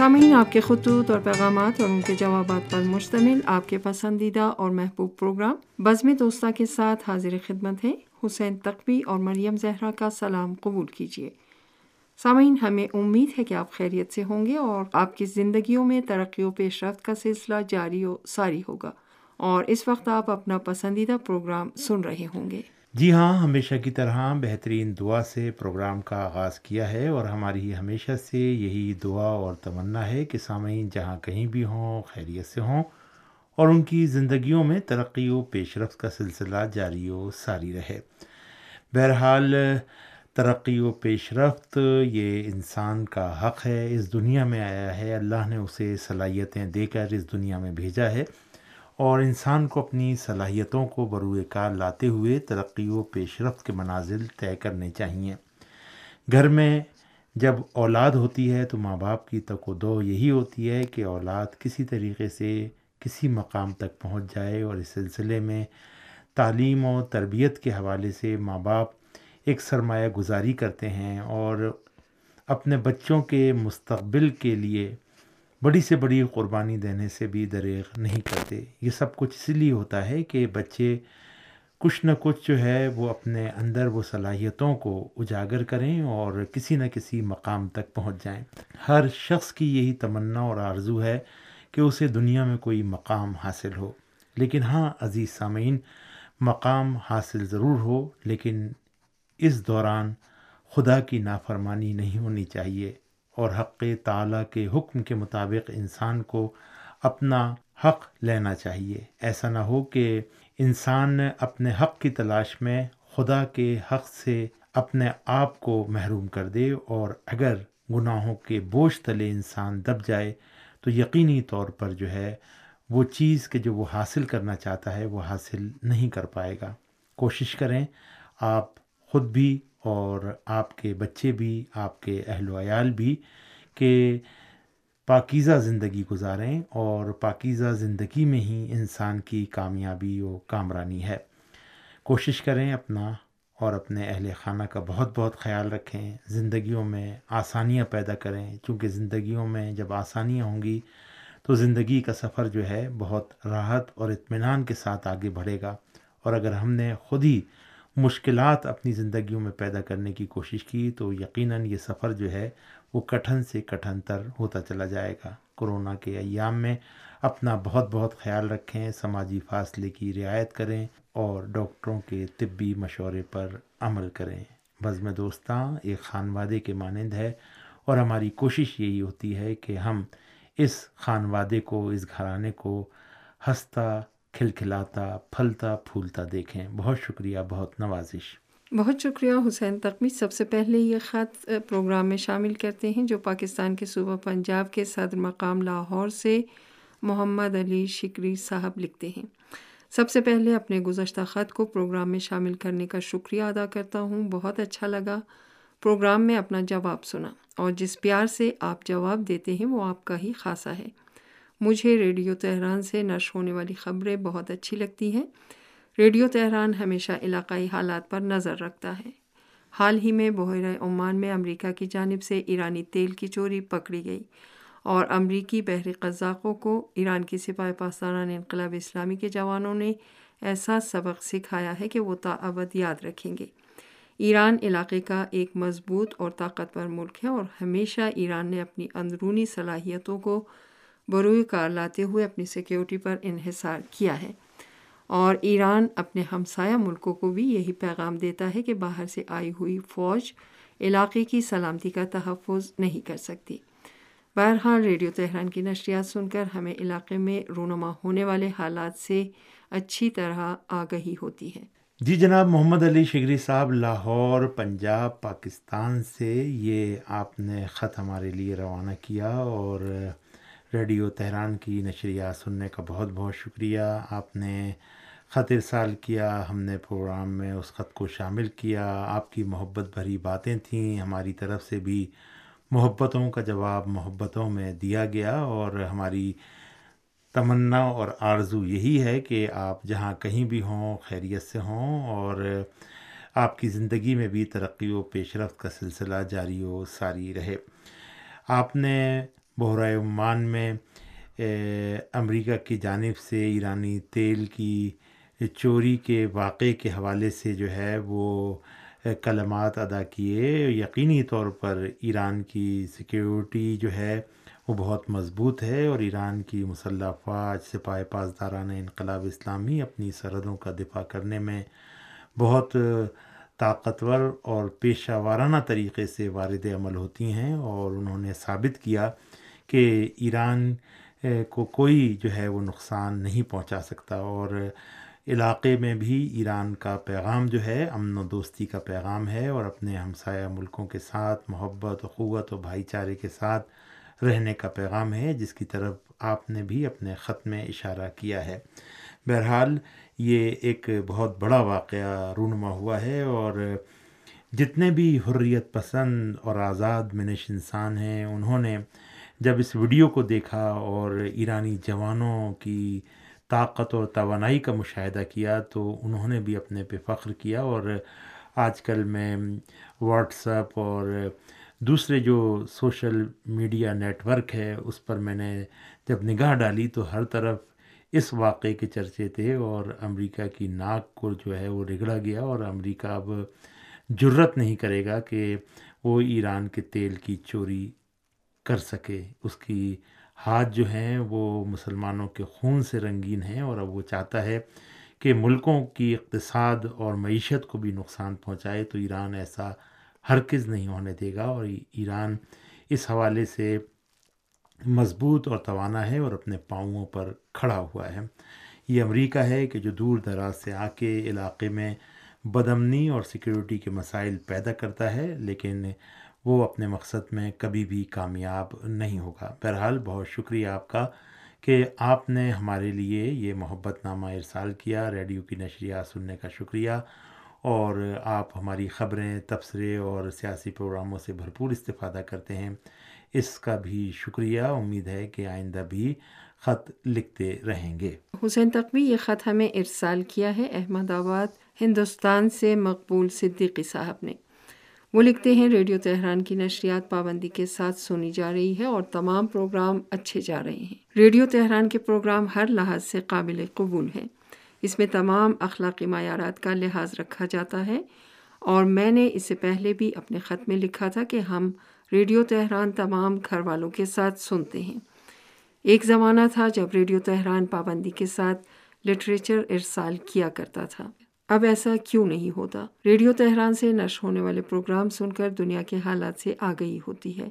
سامعین آپ کے خطوط اور پیغامات اور ان کے جوابات پر مشتمل آپ کے پسندیدہ اور محبوب پروگرام بزم دوستہ کے ساتھ حاضر خدمت ہے حسین تقوی اور مریم زہرا کا سلام قبول کیجیے۔ سامعین ہمیں امید ہے کہ آپ خیریت سے ہوں گے اور آپ کی زندگیوں میں ترقی و پیش رفت کا سلسلہ جاری و ساری ہوگا اور اس وقت آپ اپنا پسندیدہ پروگرام سن رہے ہوں گے۔ جی ہاں ہمیشہ کی طرح بہترین دعا سے پروگرام کا آغاز کیا ہے اور ہماری ہمیشہ سے یہی دعا اور تمنا ہے کہ سامعین جہاں کہیں بھی ہوں، خیریت سے ہوں اور ان کی زندگیوں میں ترقی و پیش رفت کا سلسلہ جاری و ساری رہے۔ بہرحال، ترقی و پیش رفت یہ انسان کا حق ہے، اس دنیا میں آیا ہے، اللہ نے اسے صلاحیتیں دے کر اس دنیا میں بھیجا ہے۔ اور انسان کو اپنی صلاحیتوں کو بروئے کار لاتے ہوئے ترقی و پیش رفت کے منازل طے کرنے چاہئیں گھر میں جب اولاد ہوتی ہے تو ماں باپ کی تک و دو یہی ہوتی ہے کہ اولاد کسی طریقے سے کسی مقام تک پہنچ جائے اور اس سلسلے میں تعلیم و تربیت کے حوالے سے ماں باپ ایک سرمایہ گزاری کرتے ہیں اور اپنے بچوں کے مستقبل کے لیے بڑی سے بڑی قربانی دینے سے بھی دریغ نہیں کرتے۔ یہ سب کچھ اس لیے ہوتا ہے کہ بچے کچھ نہ کچھ جو ہے وہ اپنے اندر وہ صلاحیتوں کو اجاگر کریں اور کسی نہ کسی مقام تک پہنچ جائیں۔ ہر شخص کی یہی تمنا اور آرزو ہے کہ اسے دنیا میں کوئی مقام حاصل ہو۔ لیکن ہاں عزیز سامعین، مقام حاصل ضرور ہو، لیکن اس دوران خدا کی نافرمانی نہیں ہونی چاہیے۔ اور حق تعلیٰ کے حکم کے مطابق انسان کو اپنا حق لینا چاہیے۔ ایسا نہ ہو کہ انسان اپنے حق کی تلاش میں خدا کے حق سے اپنے آپ کو محروم کر دے اور اگر گناہوں کے بوجھ تلے انسان دب جائے، تو یقینی طور پر جو ہے وہ چیز کہ جو وہ حاصل کرنا چاہتا ہے وہ حاصل نہیں کر پائے گا۔ کوشش کریں آپ خود بھی اور آپ کے بچے بھی، آپ کے اہل و عیال بھی کہ پاکیزہ زندگی گزاریں اور پاکیزہ زندگی میں ہی انسان کی کامیابی و کامرانی ہے۔ کوشش کریں اپنا اور اپنے اہل خانہ کا بہت بہت خیال رکھیں۔ زندگیوں میں آسانیاں پیدا کریں۔ چونکہ زندگیوں میں جب آسانیاں ہوں گی تو زندگی کا سفر جو ہے بہت راحت اور اطمینان کے ساتھ آگے بڑھے گا۔ اور اگر ہم نے خود ہی مشکلات اپنی زندگیوں میں پیدا کرنے کی کوشش کی تو یقیناً یہ سفر جو ہے وہ کٹھن سے کٹھن تر ہوتا چلا جائے گا۔ کرونا کے ایام میں اپنا بہت بہت خیال رکھیں، سماجی فاصلے کی رعایت کریں اور ڈاکٹروں کے طبی مشورے پر عمل کریں۔ بزم دوستاں، ایک خانوادے کے مانند ہے اور ہماری کوشش یہی ہوتی ہے کہ ہم اس خانوادے کو، اس گھرانے کو ہنستا کھلکھلاتا، پھلتا، پھولتا دیکھیں۔ بہت شکریہ، بہت نوازش۔ بہت شکریہ حسین تقمی سب سے پہلے یہ خط پروگرام میں شامل کرتے ہیں جو پاکستان کے صوبہ پنجاب کے صدر مقام لاہور سے محمد علی شکری صاحب لکھتے ہیں۔ سب سے پہلے اپنے گزشتہ خط کو پروگرام میں شامل کرنے کا شکریہ ادا کرتا ہوں۔ بہت اچھا لگا۔ پروگرام میں اپنا جواب سنا اور جس پیار سے آپ جواب دیتے ہیں وہ آپ کا ہی خاصا ہے۔ مجھے ریڈیو تہران سے نشر ہونے والی خبریں بہت اچھی لگتی ہیں۔ ریڈیو تہران ہمیشہ علاقائی حالات پر نظر رکھتا ہے۔ حال ہی میں بحیرہ عمان میں امریکہ کی جانب سے ایرانی تیل کی چوری پکڑی گئی اور امریکی بحری قزاقوں کو ایران کی سپاہی پاسداران انقلاب اسلامی کے جوانوں نے ایسا سبق سکھایا ہے کہ وہ تعبد یاد رکھیں گے۔ ایران علاقے کا ایک مضبوط اور طاقتور ملک ہے اور ہمیشہ ایران نے اپنی اندرونی صلاحیتوں کو بروئی کار لاتے ہوئے اپنی سیکیورٹی پر انحصار کیا ہے۔ اور ایران اپنے ہمسایہ ملکوں کو بھی یہی پیغام دیتا ہے کہ باہر سے آئی ہوئی فوج علاقے کی سلامتی کا تحفظ نہیں کر سکتی۔ بہرحال ریڈیو تہران کی نشریات سن کر ہمیں علاقے میں رونما ہونے والے حالات سے اچھی طرح آگہی ہوتی ہے۔ جی جناب، محمد علی شگری صاحب، لاہور، پنجاب، پاکستان سے یہ آپ نے خط ہمارے لیے روانہ کیا اور ریڈیو تہران کی نشریات سننے کا بہت بہت شکریہ۔ آپ نے خط ارسال کیا، ہم نے پروگرام میں اس خط کو شامل کیا۔ آپ کی محبت بھری باتیں تھیں، ہماری طرف سے بھی محبتوں کا جواب محبتوں میں دیا گیا۔ اور ہماری تمنا اور آرزو یہی ہے کہ آپ جہاں کہیں بھی ہوں، خیریت سے ہوں۔ اور آپ کی زندگی میں بھی ترقی و پیش رفت کا سلسلہ جاری و ساری رہے۔ آپ نے بحرۂ عمان میں امریکہ کی جانب سے ایرانی تیل کی چوری کے واقعے کے حوالے سے جو ہے وہ کلمات ادا کیے۔ یقینی طور پر ایران کی سیکیورٹی جو ہے وہ بہت مضبوط ہے اور ایران کی مسلح افواج سپاہ پاسداران انقلاب اسلامی اپنی سرحدوں کا دفاع کرنے میں بہت طاقتور اور پیشہ وارانہ طریقے سے وارد عمل ہوتی ہیں اور انہوں نے ثابت کیا کہ ایران کو کوئی جو ہے وہ نقصان نہیں پہنچا سکتا اور علاقے میں بھی ایران کا پیغام جو ہے، امن و دوستی کا پیغام ہے اور اپنے ہمسایہ ملکوں کے ساتھ، محبت و قوت و بھائی چارے کے ساتھ رہنے کا پیغام ہے، جس کی طرف آپ نے بھی اپنے خط میں اشارہ کیا ہے۔ بہرحال، یہ ایک بہت بڑا واقعہ رونما ہوا ہے اور جتنے بھی حریت پسند اور آزاد منش انسان ہیں، انہوں نے جب اس ویڈیو کو دیکھا اور ایرانی جوانوں کی طاقت اور توانائی کا مشاہدہ کیا تو انہوں نے بھی اپنے پہ فخر کیا اور آج کل میں واٹس ایپ اور دوسرے جو سوشل میڈیا نیٹ ورک ہے اس پر میں نے جب نگاہ ڈالی تو ہر طرف اس واقعے کے چرچے تھے اور امریکہ کی ناک کو جو ہے وہ رگڑا گیا اور امریکہ اب جرت نہیں کرے گا کہ وہ ایران کے تیل کی چوری کر سکے۔ اس کی ہاتھ جو ہیں وہ مسلمانوں کے خون سے رنگین ہیں اور اب وہ چاہتا ہے کہ ملکوں کی اقتصاد اور معیشت کو بھی نقصان پہنچائے تو ایران ایسا ہرگز نہیں ہونے دے گا اور ایران اس حوالے سے مضبوط اور توانا ہے اور اپنے پاؤں پر کھڑا ہوا ہے۔ یہ امریکہ ہے کہ جو دور دراز سے آ کے علاقے میں بدمنی اور سیکیورٹی کے مسائل پیدا کرتا ہے، لیکن وہ اپنے مقصد میں کبھی بھی کامیاب نہیں ہوگا۔ بہرحال بہت شکریہ آپ کا کہ آپ نے ہمارے لیے یہ محبت نامہ ارسال کیا، ریڈیو کی نشریات سننے کا شکریہ۔ اور آپ ہماری خبریں، تبصرے اور سیاسی پروگراموں سے بھرپور استفادہ کرتے ہیں۔ اس کا بھی شکریہ۔ امید ہے کہ آئندہ بھی خط لکھتے رہیں گے۔ حسین تقوی، یہ خط ہمیں ارسال کیا ہے۔ احمد آباد، ہندوستان سے مقبول صدیقی صاحب نے۔ وہ لکھتے ہیں، ریڈیو تہران کی نشریات پابندی کے ساتھ سنی جا رہی ہے اور تمام پروگرام اچھے جا رہے ہیں۔ ریڈیو تہران کے پروگرام ہر لحاظ سے قابل قبول ہیں۔ اس میں تمام اخلاقی معیارات کا لحاظ رکھا جاتا ہے اور میں نے اس سے پہلے بھی اپنے خط میں لکھا تھا کہ ہم ریڈیو تہران تمام گھر والوں کے ساتھ سنتے ہیں۔ ایک زمانہ تھا جب ریڈیو تہران پابندی کے ساتھ لٹریچر ارسال کیا کرتا تھا۔ اب ایسا کیوں نہیں ہوتا؟ ریڈیو تہران سے نشر ہونے والے پروگرام سن کر دنیا کے حالات سے آگئی ہوتی ہے۔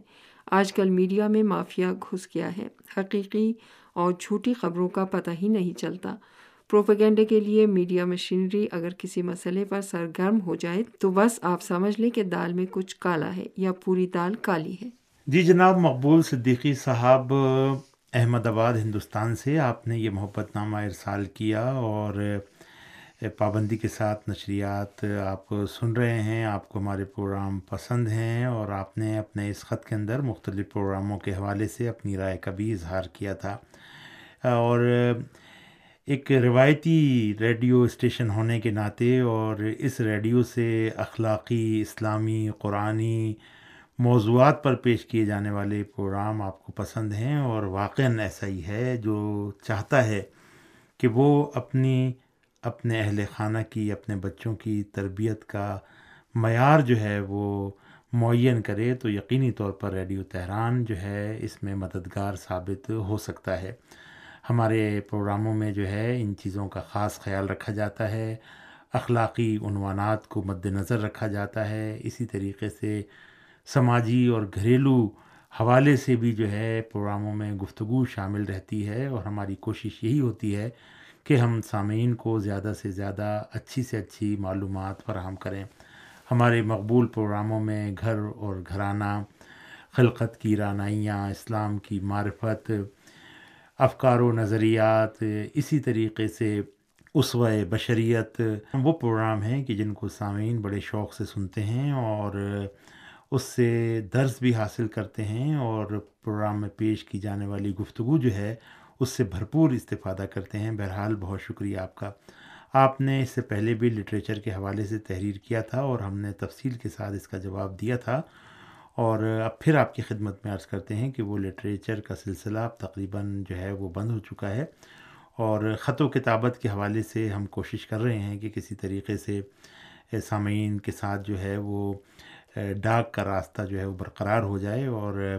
آج کل میڈیا میں مافیا گھس گیا ہے۔ حقیقی اور جھوٹی خبروں کا پتہ ہی نہیں چلتا۔ پروپیگنڈے کے لیے میڈیا مشینری اگر کسی مسئلے پر سرگرم ہو جائے تو بس آپ سمجھ لیں کہ دال میں کچھ کالا ہے یا پوری دال کالی ہے۔ جی جناب، مقبول صدیقی صاحب، احمد آباد، ہندوستان سے آپ نے یہ محبت نامہ ارسال کیا اور پابندی کے ساتھ نشریات آپ سن رہے ہیں، آپ کو ہمارے پروگرام پسند ہیں اور آپ نے اپنے اس خط کے اندر مختلف پروگراموں کے حوالے سے اپنی رائے کا بھی اظہار کیا تھا۔ اور ایک روایتی ریڈیو اسٹیشن ہونے کے ناطے اور اس ریڈیو سے اخلاقی، اسلامی، قرآنی موضوعات پر پیش کیے جانے والے پروگرام آپ کو پسند ہیں اور واقعا ایسا ہی ہے جو چاہتا ہے کہ وہ اپنی اپنے اہل خانہ کی، اپنے بچوں کی تربیت کا معیار جو ہے وہ معین کرے تو یقینی طور پر ریڈیو تہران جو ہے اس میں مددگار ثابت ہو سکتا ہے۔ ہمارے پروگراموں میں جو ہے ان چیزوں کا خاص خیال رکھا جاتا ہے۔ اخلاقی عنوانات کو مد نظر رکھا جاتا ہے۔ اسی طریقے سے سماجی اور گھریلو حوالے سے بھی جو ہے پروگراموں میں گفتگو شامل رہتی ہے اور ہماری کوشش یہی ہوتی ہے کہ ہم سامعین کو زیادہ سے زیادہ اچھی سے اچھی معلومات فراہم کریں۔ ہمارے مقبول پروگراموں میں گھر اور گھرانہ، خلقت کی رانائیاں، اسلام کی معرفت، افکار و نظریات، اسی طریقے سے اسوہ بشریت، وہ پروگرام ہیں کہ جن کو سامعین بڑے شوق سے سنتے ہیں اور اس سے درس بھی حاصل کرتے ہیں اور پروگرام میں پیش کی جانے والی گفتگو جو ہے اس سے بھرپور استفادہ کرتے ہیں۔ بہرحال، بہت شکریہ آپ کا۔ آپ نے اس سے پہلے بھی لٹریچر کے حوالے سے تحریر کیا تھا اور ہم نے تفصیل کے ساتھ اس کا جواب دیا تھا۔ اور اب پھر آپ کی خدمت میں عرض کرتے ہیں کہ وہ لٹریچر کا سلسلہ اب تقریباً جو ہے وہ بند ہو چکا ہے۔ اور خط و کتابت کے حوالے سے ہم کوشش کر رہے ہیں کہ کسی طریقے سے سامعین کے ساتھ جو ہے وہ، ڈاک کا راستہ جو ہے وہ برقرار ہو جائے اور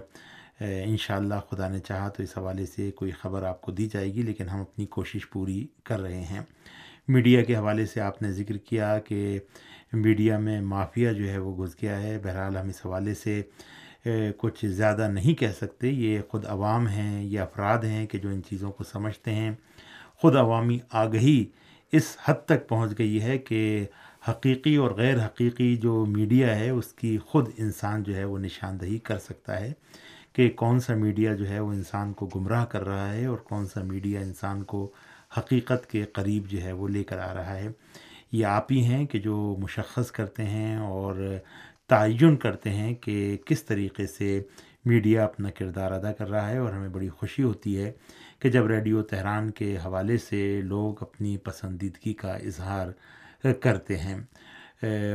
ان شاء اللہ خدا نے چاہا تو اس حوالے سے کوئی خبر آپ کو دی جائے گی، لیکن ہم اپنی کوشش پوری کر رہے ہیں۔ میڈیا کے حوالے سے آپ نے ذکر کیا کہ میڈیا میں مافیا جو ہے وہ گھس گیا ہے۔ بہرحال ہم اس حوالے سے کچھ زیادہ نہیں کہہ سکتے۔ یہ خود عوام ہیں، یہ افراد ہیں کہ جو ان چیزوں کو سمجھتے ہیں۔ خود عوامی آگہی اس حد تک پہنچ گئی ہے کہ حقیقی اور غیر حقیقی جو میڈیا ہے، اس کی خود انسان جو ہے وہ نشاندہی کر سکتا ہے۔ کہ کون سا میڈیا جو ہے وہ انسان کو گمراہ کر رہا ہے اور کون سا میڈیا انسان کو حقیقت کے قریب جو ہے وہ لے کر آ رہا ہے۔ یہ آپ ہی ہیں کہ جو مشخص کرتے ہیں اور تعین کرتے ہیں کہ کس طریقے سے میڈیا اپنا کردار ادا کر رہا ہے اور ہمیں بڑی خوشی ہوتی ہے کہ جب ریڈیو تہران کے حوالے سے لوگ اپنی پسندیدگی کا اظہار کرتے ہیں۔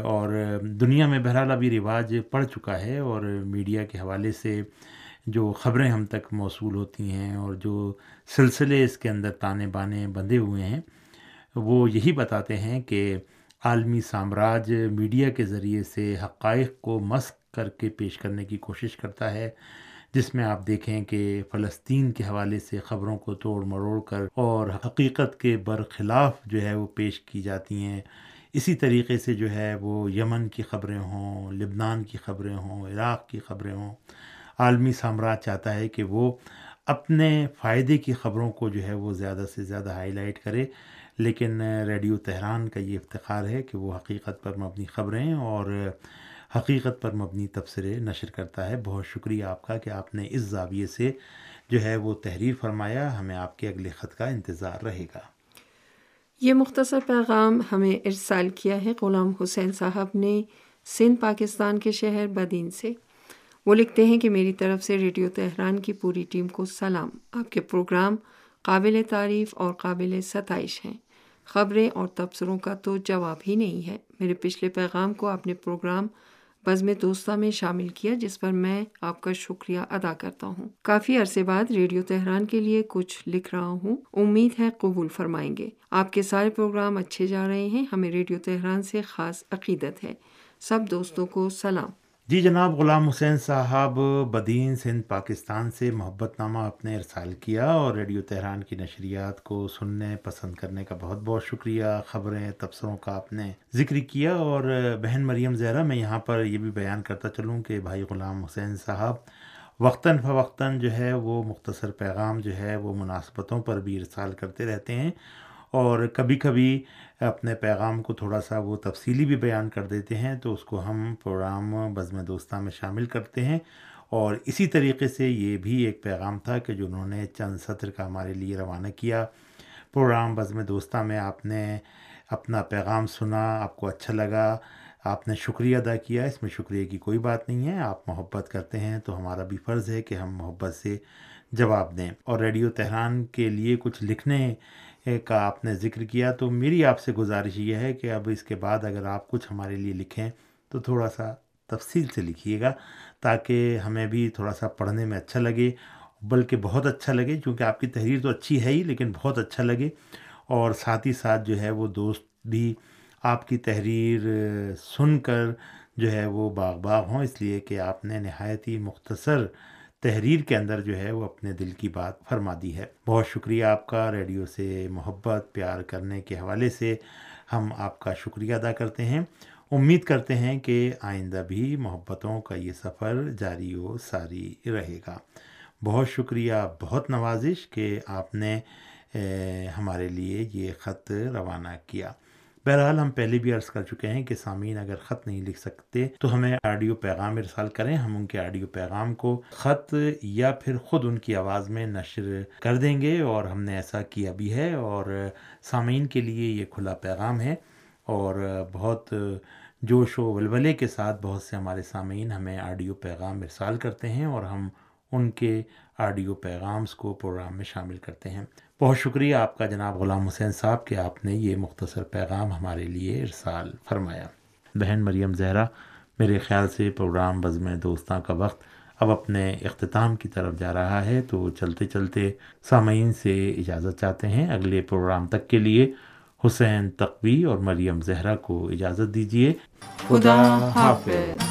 اور دنیا میں بہرحال ابھی رواج پڑ چکا ہے اور میڈیا کے حوالے سے جو خبریں ہم تک موصول ہوتی ہیں اور جو سلسلے اس کے اندر تانے بانے بندھے ہوئے ہیں، وہ یہی بتاتے ہیں کہ عالمی سامراج میڈیا کے ذریعے سے حقائق کو مسق کر کے پیش کرنے کی کوشش کرتا ہے، جس میں آپ دیکھیں کہ فلسطین کے حوالے سے خبروں کو توڑ مروڑ کر اور حقیقت کے برخلاف جو ہے وہ پیش کی جاتی ہیں۔ اسی طریقے سے جو ہے وہ یمن کی خبریں ہوں، لبنان کی خبریں ہوں، عراق کی خبریں ہوں۔ عالمی سامراج چاہتا ہے کہ وہ اپنے فائدے کی خبروں کو جو ہے وہ زیادہ سے زیادہ ہائی لائٹ کرے، لیکن ریڈیو تہران کا یہ افتخار ہے کہ وہ حقیقت پر مبنی خبریں اور حقیقت پر مبنی تبصرے نشر کرتا ہے۔ بہت شکریہ آپ کا کہ آپ نے اس زاویے سے جو ہے وہ تحریر فرمایا۔ ہمیں آپ کے اگلے خط کا انتظار رہے گا۔ یہ مختصر پیغام ہمیں ارسال کیا ہے۔ غلام حسین صاحب نے سندھ، پاکستان کے شہر بدین سے۔ وہ لکھتے ہیں کہ میری طرف سے ریڈیو تہران کی پوری ٹیم کو سلام۔ آپ کے پروگرام قابل تعریف اور قابل ستائش ہیں۔ خبریں اور تبصروں کا تو جواب ہی نہیں ہے۔ میرے پچھلے پیغام کو اپنے پروگرام بزم دوستہ میں شامل کیا، جس پر میں آپ کا شکریہ ادا کرتا ہوں۔ کافی عرصے بعد ریڈیو تہران کے لیے کچھ لکھ رہا ہوں۔ امید ہے قبول فرمائیں گے۔ آپ کے سارے پروگرام اچھے جا رہے ہیں۔ ہمیں ریڈیو تہران سے خاص عقیدت ہے۔ سب دوستوں کو سلام۔ جی جناب، غلام حسین صاحب بدین سندھ، پاکستان سے محبت نامہ اپنے ارسال کیا اور ریڈیو تہران کی نشریات کو سننے، پسند کرنے کا بہت بہت شکریہ۔ خبریں، تبصروں کا آپ نے ذکر کیا اور بہن مریم زہرا، میں یہاں پر یہ بھی بیان کرتا چلوں کہ بھائی غلام حسین صاحب وقتاً فوقتاً جو ہے وہ مختصر پیغام جو ہے وہ مناسبتوں پر بھی ارسال کرتے رہتے ہیں اور کبھی کبھی اپنے پیغام کو تھوڑا سا وہ تفصیلی بھی بیان کر دیتے ہیں، تو اس کو ہم پروگرام بزم دوستہ میں شامل کرتے ہیں۔ اور اسی طریقے سے یہ بھی ایک پیغام تھا کہ جو انہوں نے چند سطر کا ہمارے لیے روانہ کیا۔ پروگرام بزم دوستہ میں آپ نے اپنا پیغام سنا، آپ کو اچھا لگا، آپ نے شکریہ ادا کیا۔ اس میں شکریہ کی کوئی بات نہیں ہے، آپ محبت کرتے ہیں تو ہمارا بھی فرض ہے کہ ہم محبت سے جواب دیں اور ریڈیو تہران کے لیے کچھ لکھنے کا آپ نے ذکر کیا تو میری آپ سے گزارش یہ ہے کہ اب اس کے بعد اگر آپ کچھ ہمارے لیے لکھیں تو تھوڑا سا تفصیل سے لکھیے گا تاکہ ہمیں بھی تھوڑا سا پڑھنے میں اچھا لگے، بلکہ بہت اچھا لگے، کیونکہ آپ کی تحریر تو اچھی ہے ہی، لیکن بہت اچھا لگے۔ اور ساتھ ہی ساتھ جو ہے وہ دوست بھی آپ کی تحریر سن کر جو ہے وہ باغ باغ ہوں، اس لیے کہ آپ نے نہایت ہی مختصر تحریر کے اندر جو ہے وہ اپنے دل کی بات فرما دی ہے۔ بہت شکریہ آپ کا ریڈیو سے محبت پیار کرنے کے حوالے سے ہم آپ کا شکریہ ادا کرتے ہیں۔ امید کرتے ہیں کہ آئندہ بھی محبتوں کا یہ سفر جاری و ساری رہے گا۔ بہت شکریہ، بہت نوازش کہ آپ نے ہمارے لیے یہ خط روانہ کیا۔ بہرحال ہم پہلے بھی عرض کر چکے ہیں کہ سامعین اگر خط نہیں لکھ سکتے تو ہمیں آڈیو پیغام ارسال کریں، ہم ان کے آڈیو پیغام کو خط یا پھر خود ان کی آواز میں نشر کر دیں گے اور ہم نے ایسا کیا بھی ہے اور سامعین کے لیے یہ کھلا پیغام ہے اور بہت جوش و ولولے کے ساتھ بہت سے ہمارے سامعین ہمیں آڈیو پیغام ارسال کرتے ہیں اور ہم ان کے آڈیو پیغامز کو پروگرام میں شامل کرتے ہیں۔ بہت شکریہ آپ کا جناب غلام حسین صاحب کہ آپ نے یہ مختصر پیغام ہمارے لیے ارسال فرمایا۔ بہن مریم زہرا، میرے خیال سے پروگرام بزم دوستاں کا وقت اب اپنے اختتام کی طرف جا رہا ہے، تو چلتے چلتے سامعین سے اجازت چاہتے ہیں اگلے پروگرام تک کے لیے حسین تقوی اور مریم زہرا کو اجازت دیجیے خدا حافظ۔